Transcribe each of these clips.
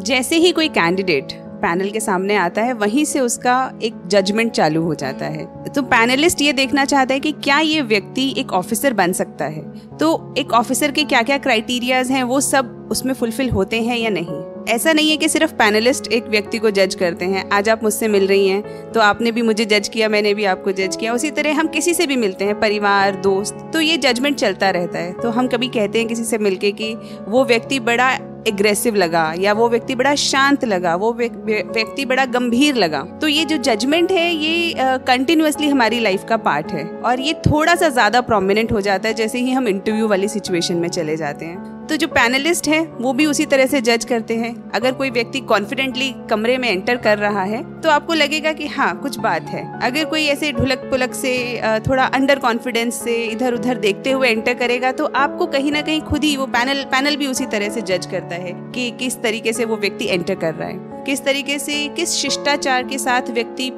जैसे ही कोई candidate panel के सामने आता है, वहीं से उसका एक जजमेंट चालू हो जाता है। तो पैनलिस्ट ये देखना चाहता है कि क्या ये व्यक्ति एक ऑफिसर बन सकता है? तो एक ऑफिसर के क्या क्या क्राइटेरियाज हैं, वो सब उसमें फुलफिल होते हैं या नहीं? ऐसा नहीं है कि सिर्फ़ पैनलिस्ट एक व्यक्ति को जज करते हैं। आज आप मुझसे मिल रही हैं तो आपने भी मुझे जज किया, मैंने भी आपको जज किया। उसी तरह हम किसी से भी मिलते हैं, परिवार, दोस्त तो ये जजमेंट चलता रहता है। तो हम कभी कहते हैं किसी से मिलके कि वो व्यक्ति बड़ा एग्रेसिव लगा या वो व्यक्ति बड़ा शांत लगा वो व्यक्ति बड़ा गंभीर लगा। तो ये जो जजमेंट है ये कंटिन्यूसली uh, हमारी लाइफ का पार्ट है। और ये थोड़ा सा ज़्यादा प्रोमिनेंट हो जाता है जैसे ही हम इंटरव्यू वाली सिचुएशन में चले जाते हैं। तो जो पैनलिस्ट हैं वो भी उसी तरह से जज करते हैं। अगर कोई व्यक्ति कॉन्फिडेंटली कमरे में एंटर कर रहा है तो आपको लगेगा कि हाँ कुछ बात है। अगर कोई ऐसे ढुलक पुलक से थोड़ा अंडर कॉन्फिडेंस से इधर उधर देखते हुए एंटर करेगा तो आपको कहीं ना कहीं खुद ही वो पैनल पैनल भी उसी तरह से जज करता है कि किस तरीके से वो व्यक्ति एंटर कर रहा है। किस तरीके से किस शिष्टाचार के साथ व्यक्ति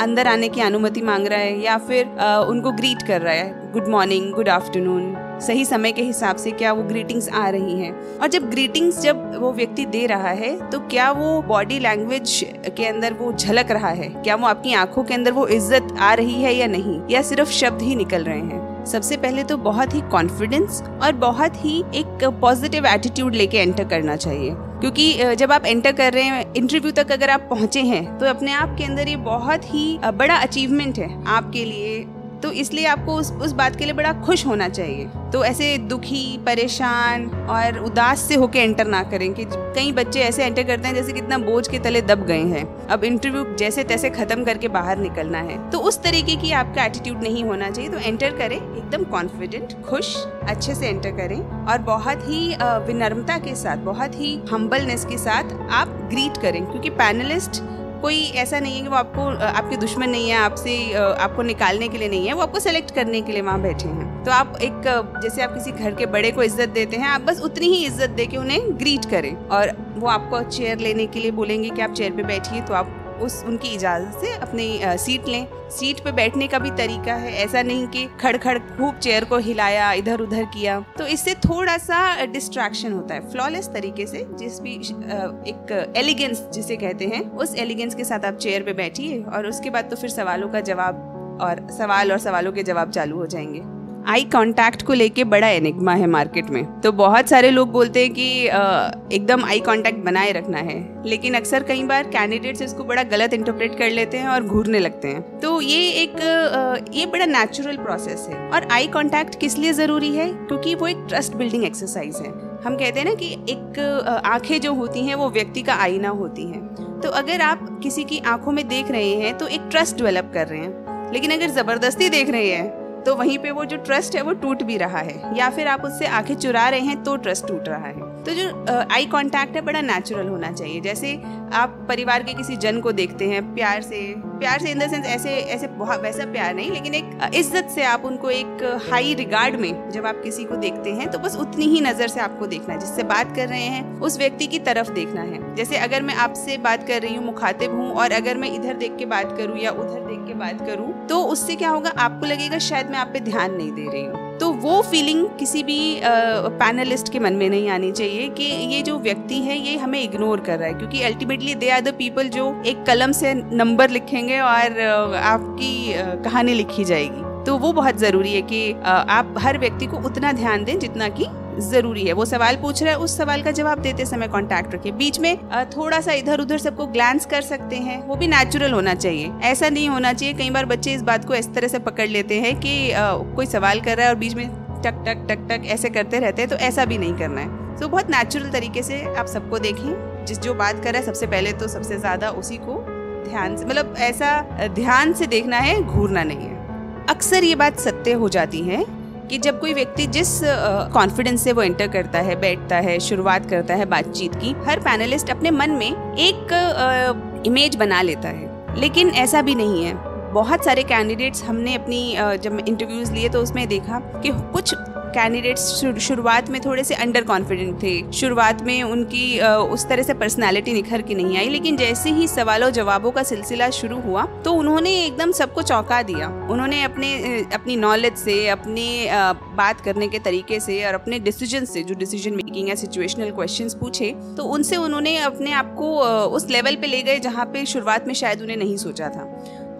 अंदर आने की अनुमति मांग रहा है या फिर आ, उनको ग्रीट कर रहा है। गुड मॉर्निंग गुड आफ्टरनून सही समय के हिसाब से क्या वो ग्रीटिंग्स आ रही हैं। और जब ग्रीटिंग्स जब वो व्यक्ति दे रहा है तो क्या वो बॉडी लैंग्वेज के अंदर वो झलक रहा है? क्या वो आपकी आँखों के अंदर वो इज़्ज़त आ रही है या नहीं? या सिर्फ़ शब्द ही निकल रहे हैं? सबसे पहले तो बहुत ही कॉन्फिडेंस और बहुत ही एक पॉजिटिव एटीट्यूड लेके एंटर करना चाहिए। क्योंकि जब आप एंटर कर रहे हैं इंटरव्यू तक अगर आप पहुँचे हैं तो अपने आप के अंदर ये बहुत ही बड़ा अचीवमेंट है आपके लिए। तो इसलिए आपको उस उस बात के लिए बड़ा खुश होना चाहिए। तो ऐसे दुखी, परेशान और उदास से होके एंटर ना करें कि कई बच्चे ऐसे एंटर करते हैं जैसे कितना बोझ के तले दब गए हैं। अब इंटरव्यू जैसे तैसे खत्म करके बाहर निकलना है। तो उस तरीके की आपका एटीट्यूड नहीं होना चाहिए। तो एंटर करें, एकदम कॉन्फिडेंट खुश, अच्छे से एंटर करें और बहुत ही विनम्रता के साथ, बहुत ही हम्बलनेस के साथ आप ग्रीट करें। क्योंकि पैनलिस्ट कोई ऐसा नहीं है कि वो आपको आपके दुश्मन नहीं है, आपसे आपको निकालने के लिए नहीं है, वो आपको सेलेक्ट करने के लिए वहाँ बैठे हैं। तो आप एक जैसे आप किसी घर के बड़े को इज़्ज़त देते हैं, आप बस उतनी ही इज़्ज़त दे के उन्हें ग्रीट करें और वो आपको चेयर लेने के लिए बोलेंगे कि आप चेयर पे बैठिए तो आप उस उनकी इजाज़त से अपनी सीट लें। सीट पे बैठने का भी तरीका है। ऐसा नहीं कि खड़ खड़ खूब चेयर को हिलाया इधर उधर किया। तो इससे थोड़ा सा डिस्ट्रैक्शन होता है। फ्लॉलेस तरीके से जिस भी एक एलिगेंस जिसे कहते हैं, उस एलिगेंस के साथ आप चेयर पे बैठिए और उसके बाद तो फिर सवालों का जवाब और सवाल और सवालों के जवाब चालू हो जाएँगे। आई कांटेक्ट को लेके बड़ा एनिग्मा है मार्केट में। तो बहुत सारे लोग बोलते हैं कि एकदम आई कांटेक्ट बनाए रखना है। लेकिन अक्सर कई बार कैंडिडेट्स इसको बड़ा गलत इंटरप्रेट कर लेते हैं और घूरने लगते हैं। तो ये एक ये बड़ा नेचुरल प्रोसेस है। और आई कांटेक्ट किस लिए ज़रूरी है? क्योंकि वो एक ट्रस्ट बिल्डिंग एक्सरसाइज है। हम कहते हैं ना कि एक आँखें जो होती हैं वो व्यक्ति का आईना होती हैं। तो अगर आप किसी की आँखों में देख रहे हैं तो एक ट्रस्ट डेवलप कर रहे हैं। लेकिन अगर ज़बरदस्ती देख रहे हैं तो वहीं पे वो जो ट्रस्ट है वो टूट भी रहा है, या फिर आप उससे आँखें चुरा रहे हैं तो ट्रस्ट टूट रहा है। तो जो आई कांटेक्ट है, बड़ा नेचुरल होना चाहिए। जैसे आप परिवार के किसी जन को देखते हैं, प्यार से प्यार से इन द सेंस ऐसे ऐसे बहुत, वैसा प्यार नहीं, लेकिन एक इज़्ज़त से आप उनको एक हाई रिगार्ड में जब आप किसी को देखते हैं तो बस उतनी ही नज़र से आपको देखना है, जिससे बात कर रहे हैं, उस व्यक्ति की तरफ़ देखना है। जैसे अगर मैं आपसे बात कर रही हूँ, मुखातिब हूँ, और अगर मैं इधर देख के बात करूँ या उधर देख के बात करूँ तो उससे क्या होगा, आपको लगेगा शायद मैं आप पे ध्यान नहीं दे रही हूँ। तो वो फीलिंग किसी भी पैनलिस्ट के मन में नहीं आनी चाहिए कि ये जो व्यक्ति है, ये हमें इग्नोर कर रहा है। क्योंकि ultimately they are the people जो एक कलम से नंबर लिखेंगे और आपकी कहानी लिखी जाएगी। तो वो बहुत ज़रूरी है कि आप हर व्यक्ति को उतना ध्यान दें जितना कि ज़रूरी है। वो सवाल पूछ रहा है, उस सवाल का जवाब देते समय कांटेक्ट रखिए। बीच में थोड़ा सा इधर उधर सबको ग्लांस कर सकते हैं, वो भी नेचुरल होना चाहिए। ऐसा नहीं होना चाहिए, कई बार बच्चे इस बात को इस तरह से पकड़ लेते हैं कि कोई सवाल कर रहा है और बीच में टक टक टक टक ऐसे करते रहते हैं तो ऐसा भी नहीं करना है। तो बहुत नेचुरल तरीके से आप सबको देखें, जिस, जो बात कर रहा है, सबसे पहले तो सबसे ज़्यादा उसी को ध्यान से मतलब ऐसा ध्यान से देखना है, घूरना नहीं है। अक्सर ये बात सत्य हो जाती है कि जब कोई व्यक्ति जिस कॉन्फिडेंस से वो एंटर करता है, बैठता है, शुरुआत करता है बातचीत की, हर पैनलिस्ट अपने मन में एक इमेज बना लेता है। लेकिन ऐसा भी नहीं है। बहुत सारे कैंडिडेट्स हमने अपनी जब इंटरव्यूज़ लिए तो उसमें देखा कि कुछ कैंडिडेट्स शुरुआत में थोड़े से अंडर कॉन्फिडेंट थे। शुरुआत में उनकी उस तरह से पर्सनैलिटी निखर के नहीं आई, लेकिन जैसे ही सवालों जवाबों का सिलसिला शुरू हुआ तो उन्होंने एकदम सबको चौंका दिया। उन्होंने अपने अपनी नॉलेज से, अपने बात करने के तरीके से और अपने डिसीज़न से, जो डिसीज़न मेकिंग या सिचुएशनल क्वेश्चन पूछे तो उनसे उन्होंने अपने आप को उस लेवल पे ले गए जहाँ पे शुरुआत में शायद उन्हें नहीं सोचा था।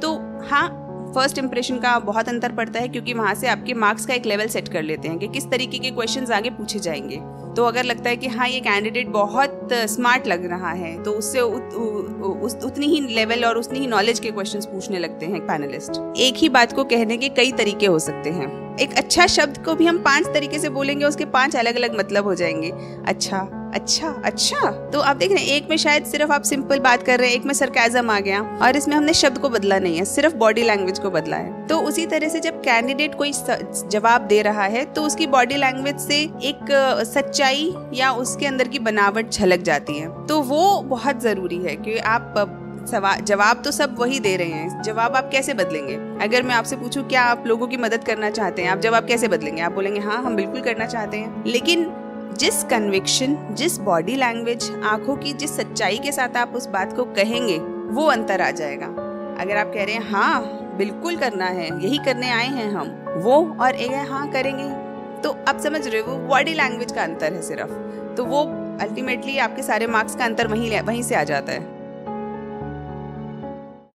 तो हाँ फ़र्स्ट इंप्रेशन का बहुत अंतर पड़ता है क्योंकि वहाँ से आपके मार्क्स का एक लेवल सेट कर लेते हैं कि किस तरीके के क्वेश्चंस आगे पूछे जाएँगे। तो अगर लगता है कि हाँ ये कैंडिडेट बहुत स्मार्ट लग रहा है तो उससे उत, उ, उस उतनी ही लेवल और उतनी ही नॉलेज के क्वेश्चंस पूछने लगते हैं पैनलिस्ट एक ही बात को कहने के कई तरीके हो सकते हैं। एक अच्छा शब्द को भी हम पाँच तरीके से बोलेंगे उसके पाँच अलग अलग मतलब हो जाएँगे। अच्छा अच्छा अच्छा। तो आप देख रहे हैं, एक में शायद सिर्फ़ आप सिंपल बात कर रहे हैं, एक में सरकाजम आ गया। और इसमें हमने शब्द को बदला नहीं है, सिर्फ़ बॉडी लैंग्वेज को बदला है। तो उसी तरह से जब कैंडिडेट कोई जवाब दे रहा है तो उसकी बॉडी लैंग्वेज से एक सच्चाई या उसके अंदर की बनावट झलक जाती है। तो वो बहुत ज़रूरी है कि आप जवाब तो सब वही दे रहे हैं। जवाब आप कैसे बदलेंगे? अगर मैं आपसे पूछूँ, क्या आप लोगों की मदद करना चाहते हैं? आप जवाब कैसे बदलेंगे? आप बोलेंगे हाँ हम बिल्कुल करना चाहते हैं। लेकिन जिस कन्विक्शन जिस बॉडी लैंग्वेज आँखों की जिस सच्चाई के साथ आप उस बात को कहेंगे, वो अंतर आ जाएगा। अगर आप कह रहे हैं हाँ बिल्कुल करना है, यही करने आए हैं हम, वो और एक है हाँ करेंगे। तो आप समझ रहे हो बॉडी लैंग्वेज का अंतर है सिर्फ़। तो वो अल्टीमेटली आपके सारे मार्क्स का अंतर वहीं वहीं से आ जाता है।